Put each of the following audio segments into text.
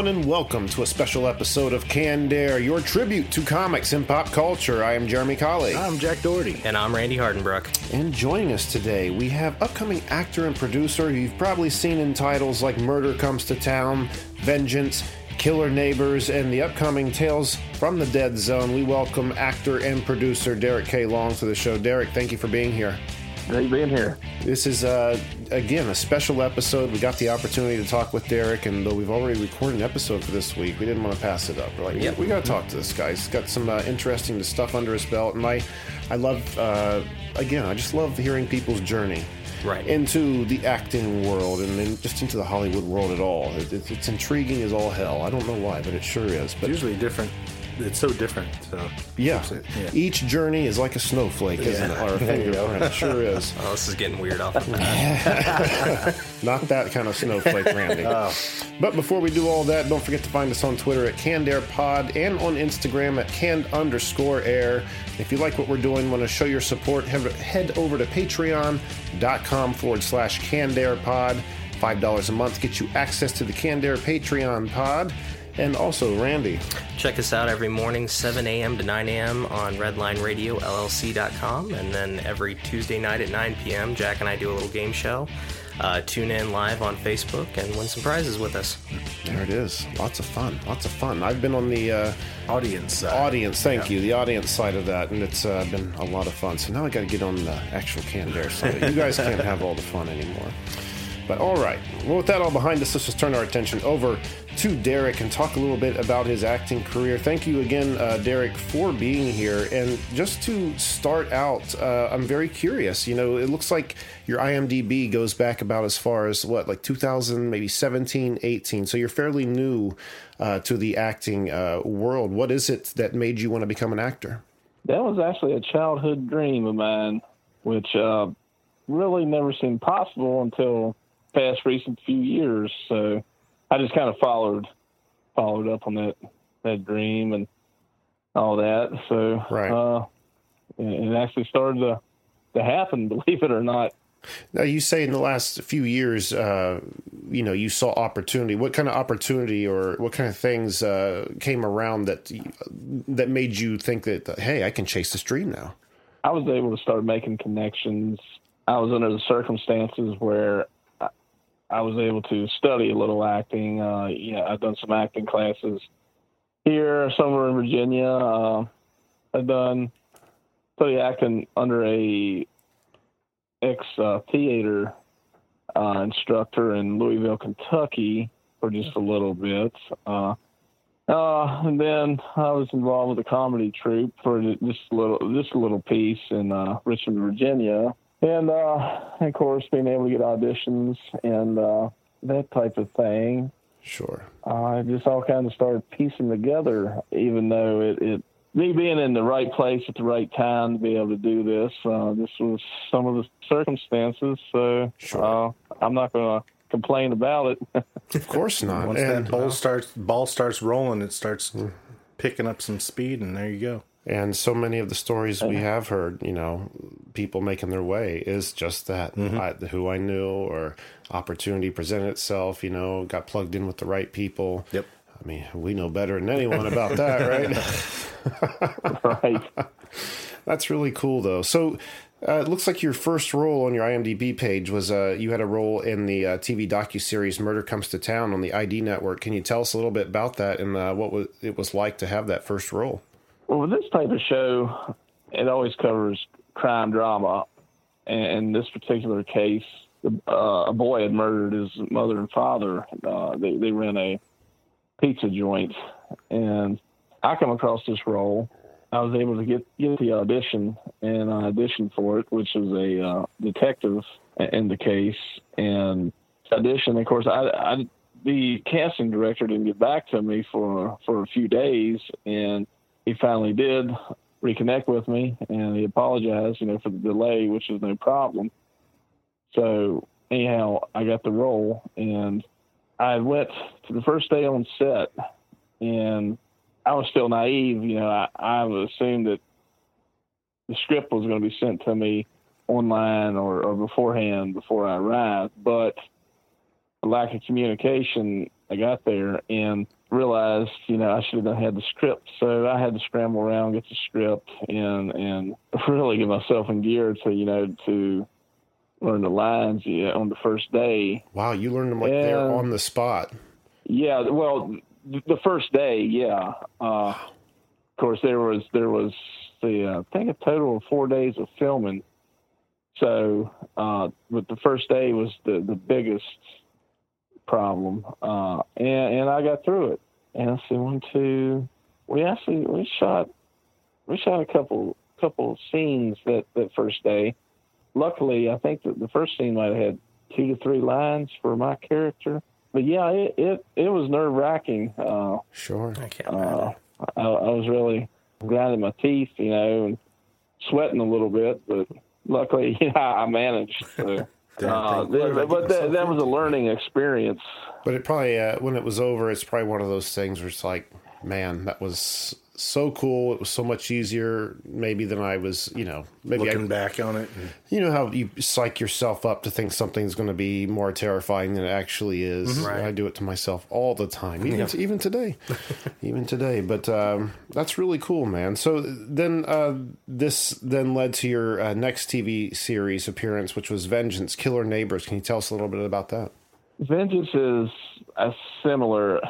Everyone, and welcome to a special episode of Canned Air, your tribute to comics and pop culture. I am Jeremy Colley. I'm Jack Doherty. And I'm Randy Hardenbrook. And joining us today, we have upcoming actor and producer who you've probably seen in titles like Murder Comes to Town, Vengeance, Killer Neighbors, and the upcoming Tales from the Dead Zone. We welcome actor and producer Derek K. Long to the show. Derek, thank you for being here. Great being here. This is, uh, again, a special episode. We got the opportunity to talk with Derek, and though we've already recorded an episode for this week, we didn't want to pass it up. We're like, Yep. we got to talk to this guy. He's got some uh, interesting stuff under his belt, and I, I love, uh, again, I just love hearing people's journey. Right. Into the acting world and then just into the Hollywood world at all. It, it, it's intriguing as all hell. I don't know why, but it sure is. But Usually different. It's so different. So yeah, Yeah. each journey is like a snowflake, isn't it? Yeah. Or a you go. fingerprint. It sure is. Oh, this is getting weird off the bat. Not that kind of snowflake, Randy. Oh. But before we do all that, don't forget to find us on Twitter at CannedAirPod and on Instagram at canned underscore air. If you like what we're doing, want to show your support, head, head over to patreon.com forward slash CannedAirPod. $5 a month gets you access to the Canned Air Patreon pod. And also, Randy, Check us out every morning, 7 a.m. to 9 a.m. on RedlineRadioLLC.com. And then every Tuesday night at 9 p.m., Jack and I do a little game show. Uh, tune in live on Facebook and win some prizes with us. there it is. Lots of fun. Lots of fun. I've been on the uh, audience. side. audience, thank you, the audience side of that, and it's uh, been a lot of fun. So now I got to get on the actual Canned Air side. You guys can't have all the fun anymore. But all right, well, with that all behind us, let's just turn our attention over to Derek and talk a little bit about his acting career. Thank you again, uh, Derek, for being here. And just to start out, uh, I'm very curious. You know, it looks like your IMDb goes back about as far as what, like 2000, maybe 17, 18. So you're fairly new uh, to the acting uh, world. What is it that made you want to become an actor? That was actually a childhood dream of mine, which uh, really never seemed possible until past recent few years. So I just kind of followed followed up on that that dream and all that. So Right. uh, and it actually started to to happen, believe it or not. Now, you say in the last few years, uh, you know, you saw opportunity. What kind of opportunity or what kind of things uh, came around that that made you think that, hey, I can chase this dream now? I was able to start making connections. I was under the circumstances where I, was able to study a little acting. Uh, yeah, I've done some acting classes here, somewhere in Virginia. Uh, I've done study acting under a ex uh, theater uh, instructor in Louisville, Kentucky, for just a little bit. Uh, uh, and then I was involved with a comedy troupe for just a little, just a little piece in uh, Richmond, Virginia, and uh, of course being able to get auditions and uh, that type of thing. Sure. Uh, just all kind of started piecing together. Even though it, it me being in the right place at the right time to be able to do this, uh, this was some of the circumstances. So Sure. uh, I'm not going to complain about it. Of course not. Once and, that ball starts, ball starts rolling, it starts picking up some speed, and there you go. And so many of the stories we have heard, you know, people making their way is just that I, who I knew or opportunity presented itself. You know, got plugged in with the right people. Yep. I mean, we know better than anyone about that, right? right. That's really cool, though. So uh, it looks like your first role on your IMDb page was uh, you had a role in the uh, TV docuseries "Murder Comes to Town" on the ID Network. Can you tell us a little bit about that and uh, what was, it was like to have that first role? Well, this type of show, it always covers crime drama. And in this particular case, uh, a boy had murdered his mother and father. Uh, they, they ran a pizza joint. And I come across this role. I was able to get, get the audition and I auditioned for it, which was a uh, detective in the case. And audition, of course, I, I the casting director didn't get back to me for for a few days, and he finally did reconnect with me, and he apologized, you know, for the delay, which was no problem. So anyhow, I got the role, and I went to the first day on set, and I was still naive. You know, I, I assumed that the script was going to be sent to me online or, or beforehand before I arrived, but the lack of communication, I got there and realized, you know, I should have had the script. So I had to scramble around, get the script, and and really get myself in gear to, you know, to learn the lines yeah, on the first day. Wow, you learned them like yeah. there on the spot. Yeah, well, the first day, yeah. Uh, of course, there was there was the uh, I think a total of four days of filming. So, uh, but the first day was the the biggest problem, uh, and and I got through it. And I see one, two. We actually we shot we shot a couple couple scenes that that first day. Luckily, I think that the first scene might have had two to three lines for my character. But yeah, it it, it was nerve wracking. Uh, sure, I can't. Uh, I, I was really grinding my teeth, you know, and sweating a little bit, but luckily, yeah, I managed. So. Uh, but that, that, was a learning experience. But it probably, uh, when it was over, it's probably one of those things where it's like, man, that was so cool. It was so much easier, maybe than I was. You know, maybe looking I, back on it. And... You know how you psych yourself up to think something's going to be more terrifying than it actually is. Mm-hmm. Right. I do it to myself all the time, even yeah. to, even today, even today. But um, that's really cool, man. So then uh, this then led to your uh, next TV series appearance, which was Vengeance: Killer Neighbors. Can you tell us a little bit about that? Vengeance is a similar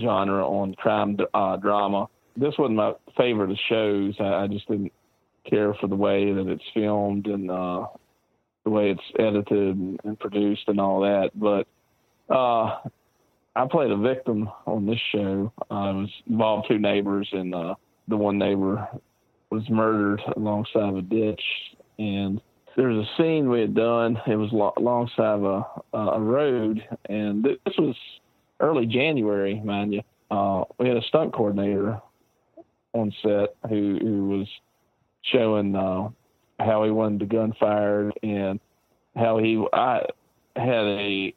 genre on crime uh, drama this wasn't my favorite of shows. I, I just didn't care for the way that it's filmed and uh, the way it's edited and, and produced and all that. But uh, I played a victim on this show. Uh, I was involved two neighbors, and uh, the one neighbor was murdered alongside a ditch. And there was a scene we had done. It was lo- alongside a, a road, and this was early January, mind you. Uh, we had a stunt coordinator on set who who was showing uh, how he wanted the gun fired and how he I had a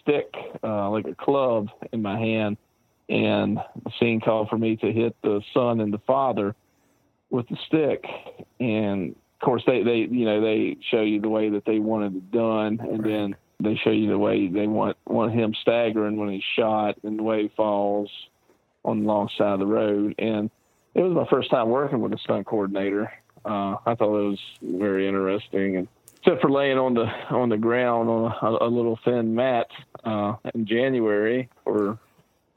stick uh, like a club in my hand and the scene called for me to hit the son and the father with the stick and of course they they you know they show you the way that they wanted it done and right. then they show you the way they want want him staggering when he's shot and the way he falls on the long side of the road and it was my first time working with a stunt coordinator. Uh, I thought it was very interesting, and except for laying on the on the ground on a, a little thin mat uh, in January for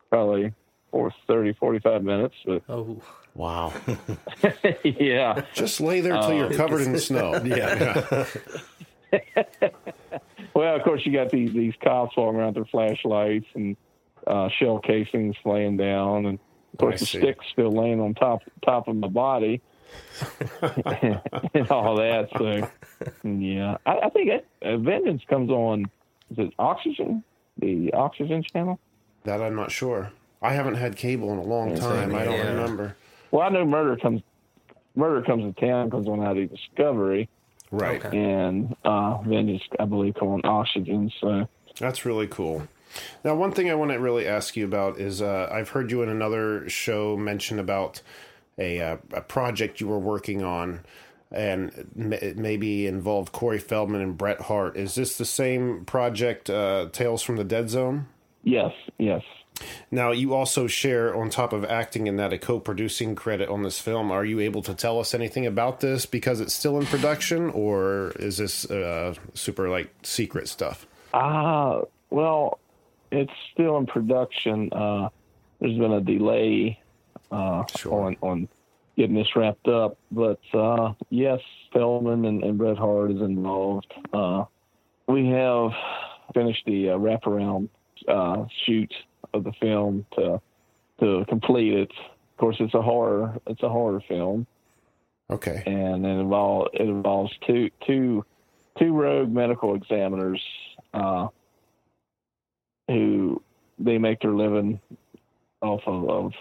probably for 30, 45 minutes. But oh, wow, yeah, just lay there till uh, you're covered in snow. yeah. well, of course, you got these these cops walking around with their flashlights and uh, shell casings laying down, and of course, the stick's still laying on top top of my body and all that. So, yeah, I, I think it, uh, Vengeance comes on. Is it Oxygen? The Oxygen channel? That I'm not sure. I haven't had cable in a long time. I don't yeah. remember. Well, I know Murder comes. Murder comes to town comes on out of Discovery, right? Okay. And uh, Vengeance, I believe, called Oxygen. So that's really cool. Now, one thing I want to really ask you about is uh, I've heard you in another show mention about a, uh, a project you were working on and it maybe involved Corey Feldman and Bret Hart. Is this the same project, uh, Tales from the Dead Zone? Yes, yes. Now, you also share, on top of acting in that, a co producing credit on this film. Are you able to tell us anything about this because it's still in production, or is this uh, super, like, secret stuff? Uh, well, it's still in production. Uh, there's been a delay uh, sure. on on getting this wrapped up, but uh, yes, Feldman and, and Bret Hart is involved. Uh, we have finished the uh, wraparound uh, shoot of the film to to complete it. Of course, it's a horror. It's a horror film. Okay. And it involves it involves two two two rogue medical examiners. Uh, who they make their living off of, of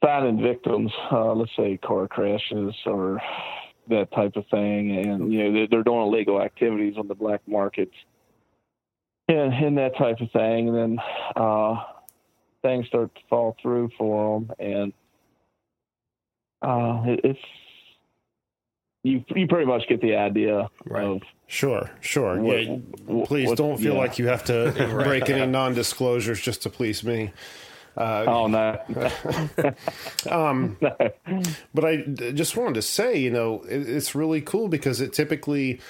finding victims, uh, let's say car crashes or that type of thing, and you know they're, they're doing illegal activities on the black market, and, and that type of thing, and then uh, things start to fall through for them, and uh, it, it's you you pretty much get the idea Right. of Sure, sure. What- yeah, what- please what- don't feel yeah. like you have to break any non-disclosures just to please me. oh no, But I d- just wanted to say, you know, it, it's really cool because it typically,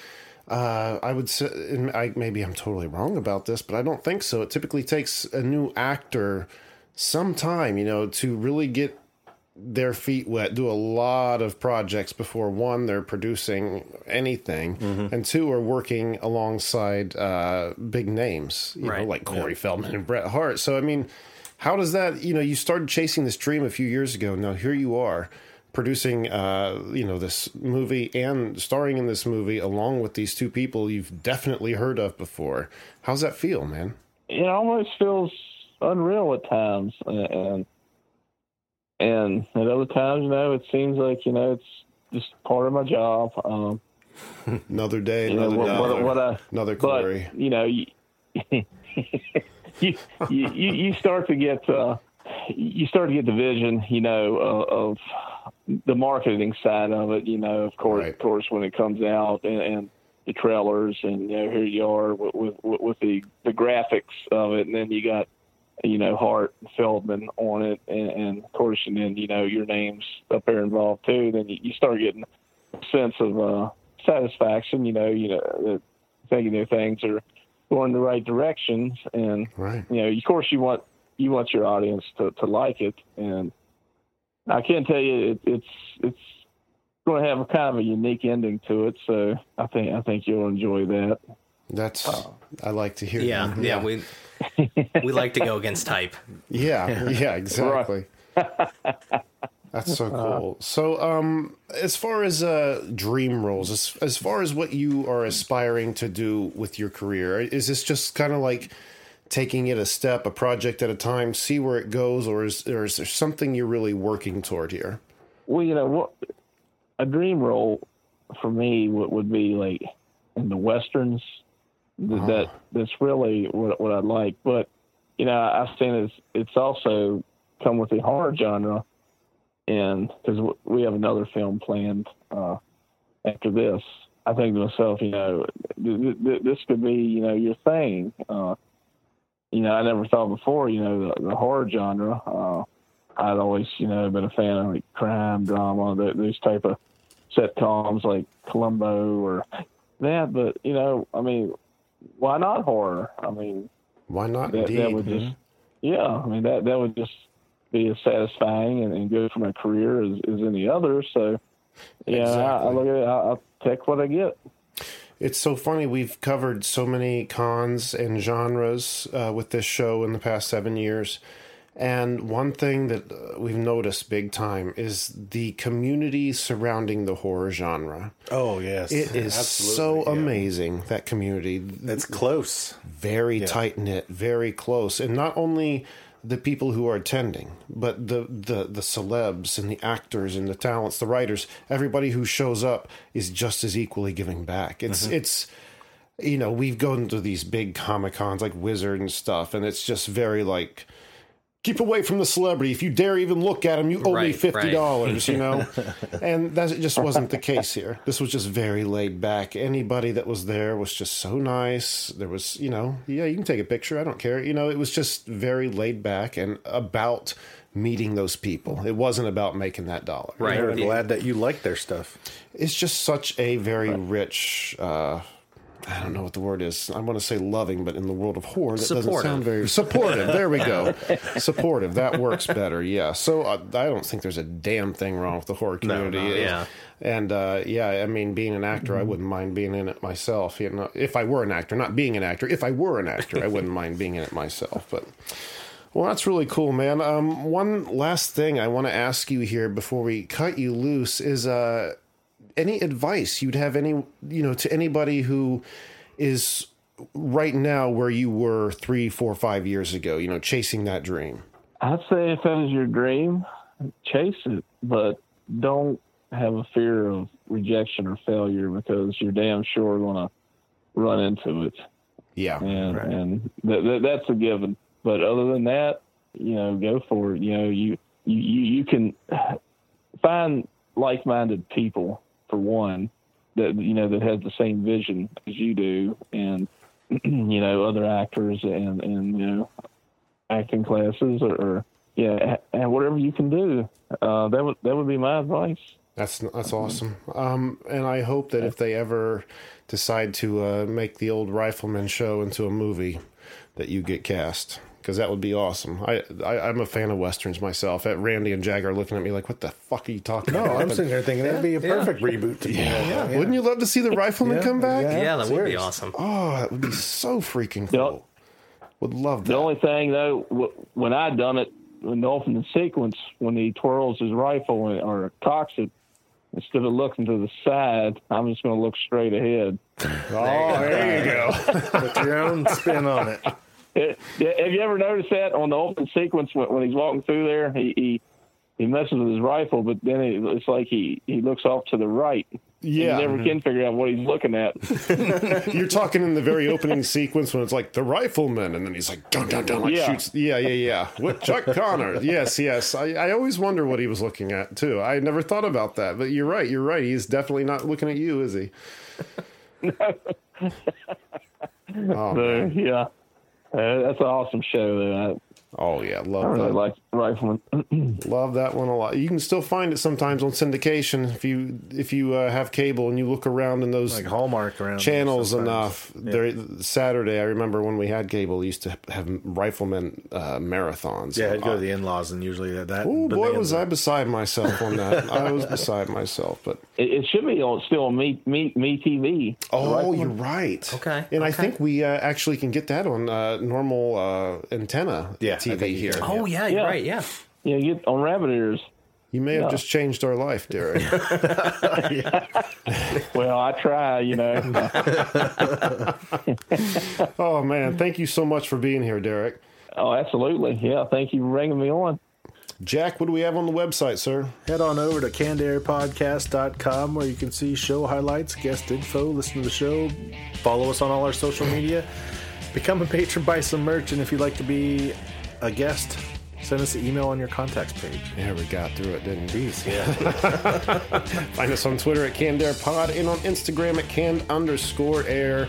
uh, I would say, I, maybe I'm totally wrong about this, but I don't think so. It typically takes a new actor some time, you know, to really get their feet wet, do a lot of projects before one, they're producing anything, and two, are working alongside uh, big names, you know, like Corey Feldman and Bret Hart. So, I mean, how does that, you know, you started chasing this dream a few years ago. Now, here you are producing, uh, you know, this movie and starring in this movie along with these two people you've definitely heard of before. How's that feel, man? it almost feels unreal at times, and and at other times, you know, it seems like you know it's just part of my job. Um, Another day, you know, another what, dollar, what, what I, another but you know, you, you, you you start to get uh, you start to get the vision, you know, of, of the marketing side of it. You know, of course, Right. of course, when it comes out and, and the trailers, and you know, here you are with with, with the the graphics of it, and then you got you know Hart and Feldman on it, and, and of course, and then you know your names up there involved too. Then you, you start getting a sense of uh, satisfaction. You know, you know, that thinking that things are going the right directions, and Right. you know, of course, you want you want your audience to, to like it, and I can't tell you, it, it's it's going to have a kind of a unique ending to it. So I think I think you'll enjoy that. That's I like to hear. Yeah, that. yeah, we we like to go against type. yeah, yeah, exactly. That's so cool. So, um, as far as uh, dream roles, as as far as what you are aspiring to do with your career, is this just kind of like taking it a step, a project at a time, see where it goes, or is or is there something you're really working toward here? Well, you know what, a dream role for me would, would be like in the westerns. Th- That that's really what what I'd like. But you know, I've seen it's it's also come with the horror genre, and because we have another film planned uh, after this. I think to myself, you know, th- th- this could be, you know, your thing. Uh, you know, I never thought before, you know, the, the horror genre. Uh, I'd always, you know, been a fan of like crime, drama, th- those type of sitcoms like Columbo or that. But you know, I mean, why not horror? I mean, Why not? that, Indeed. that would just, yeah, I mean that that would just be as satisfying and, and good for my career as, as any other. So, yeah, I, I look at it, I, I'll take what I get. It's so funny. We've covered so many cons and genres uh, with this show in the past seven years. And one thing that uh, we've noticed big time is the community surrounding the horror genre. Oh yes, It is so yeah. amazing, that community. That's close. Very tight knit, very close. And not only the people who are attending, but the, the, the celebs and the actors and the talents, the writers, everybody who shows up is just as equally giving back. It's mm-hmm. it's you know, we've gone to these big comic cons like Wizard and stuff, and it's just very like keep away from the celebrity. If you dare even look at him, you owe me fifty dollars. You know, and that just wasn't the case here. This was just very laid back. Anybody that was there was just so nice. There was, you know, yeah, you can take a picture. I don't care. You know, it was just very laid back and about meeting those people. It wasn't about making that dollar. Right. They're Yeah. glad that you like their stuff. It's just such a very rich. Uh, I don't know what the word is. I want to say loving, but in the world of horror, that doesn't sound very supportive. There we go. supportive. That works better. Yeah. So uh, I don't think there's a damn thing wrong with the horror community. no, yeah. And uh, yeah, I mean, being an actor, I wouldn't mind being in it myself. You know, if I were an actor, not being an actor. If I were an actor, I wouldn't mind being in it myself. But well, that's really cool, man. Um, one last thing I want to ask you here before we cut you loose is uh, any advice you'd have any you know to anybody who is right now where you were three, four, five years ago. You know, chasing that dream. I'd say if that is your dream, chase it, but don't have a fear of rejection or failure because you're damn sure going to run into it. Yeah. and and th- th- that's a given. But other than that, you know, go for it. You know, you you you you can find like-minded people for one that you know that has the same vision as you do, and you know other actors and and you know acting classes or, or yeah, and whatever you can do. Uh, that would that would be my advice. That's that's awesome. Um, and I hope that if they ever decide to uh, make the old Rifleman show into a movie, that you get cast because that would be awesome. I, I I'm a fan of westerns myself. At Randy and Jagger are looking at me like, "What the fuck are you talking No, about?" I'm sitting there thinking that'd be a perfect reboot. To yeah. yeah. Wouldn't you love to see the Rifleman Yeah, come back? yeah. Yeah, that would be awesome. Oh, that would be so freaking cool. Would love that. The only thing though, wh- when I done it when Dolph in the opening sequence, when he twirls his rifle and- or cocks it, instead of looking to the side, I'm just going to look straight ahead. oh, there you go. Put your own spin on it. Yeah, Have you ever noticed that on the opening sequence when, when he's walking through there, he, he he messes with his rifle, but then it, it's like he he looks off to the right. Yeah. you never can figure out what he's looking at. You're talking in the very opening sequence when it's like the rifleman, and then he's like dun dun dun, like Yeah. shoots. Yeah, yeah, yeah. With Chuck Connor. Yes, yes. I, I always wonder what he was looking at too. I never thought about that, but you're right. You're right. He's definitely not looking at you, is he? oh, So yeah, uh, that's an awesome show. Though. oh yeah, I, I love really that. like Rifleman. Love that one a lot. You can still find it sometimes on syndication if you if you uh, have cable and you look around in those Like Hallmark around channels sometimes. enough. There, Saturday, I remember when we had cable, we used to have rifleman uh, marathons. Yeah, I'd go to the in-laws and usually that. that Oh boy, was. I beside myself on that! I was beside myself, but It, it should be on still on me me me TV. oh, Rifleman. you're right. Okay, and I think we uh, actually can get that on uh, normal uh, antenna Yeah, I TV think here. Oh yeah, you're Yeah. right. Yeah. Yeah, get on rabbit ears. You may have Yeah. just changed our life, Derek. Well, I try, you know. oh man, thank you so much for being here, Derek. oh, absolutely. Yeah, thank you for bringing me on. Jack, what do we have on the website, sir? Head on over to cannedairpodcast.com where you can see show highlights, guest info, listen to the show, follow us on all our social media, become a patron, buy some merch, and if you'd like to be a guest, send us an email on your contacts page. Yeah, we got through it, didn't we? Yeah. Find us on Twitter at Canned Air Pod and on Instagram at canned underscore air.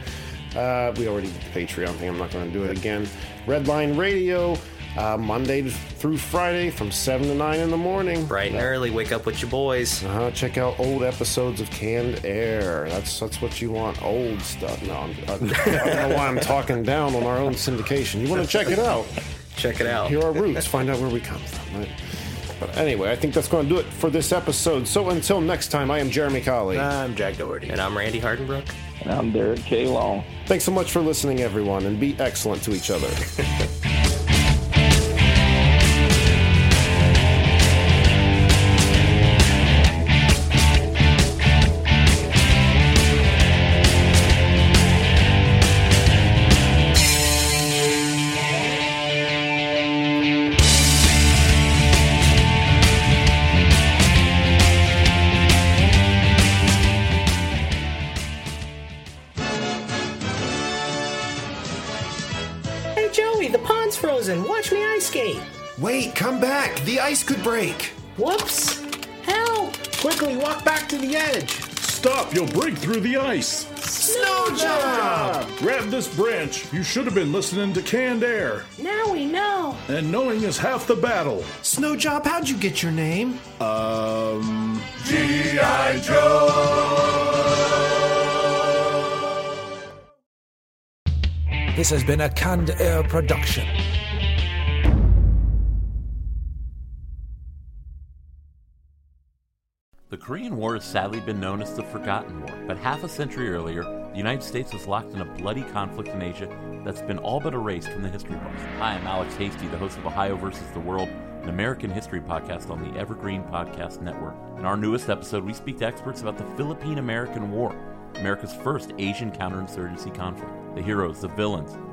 Uh, we already did the Patreon thing. I'm not going to do it again. Redline Radio, uh, Monday through Friday from 7 to 9 in the morning. Bright and early. Wake up with your boys. Uh, check out old episodes of Canned Air. That's that's what you want. Old stuff. No, I'm, I, I don't know why I'm talking down on our own syndication. You want to check it out? Check it out. Hear our roots. Find out where we come from. Right? But anyway, I think that's going to do it for this episode. So until next time, I am Jeremy Colley. I'm Jack Doherty. And I'm Randy Hardenbrook. And I'm Derek K. Long. Thanks so much for listening, everyone, and be excellent to each other. come back. The ice could break. Whoops. Help. Quickly walk back to the edge. Stop, you'll break through the ice. Snow job! Grab this branch. You should have been listening to canned air. Now we know. And knowing is half the battle. Snow job, how'd you get your name? Um. G.I. Joe! This has been a Canned Air production. Korean War has sadly been known as the Forgotten War, but half a century earlier, the United States was locked in a bloody conflict in Asia that's been all but erased from the history books. Hi, I'm Alex Hasty, the host of Ohio versus the World, an American history podcast on the Evergreen Podcast Network. In our newest episode, we speak to experts about the Philippine American War, America's first Asian counterinsurgency conflict. The heroes, the villains,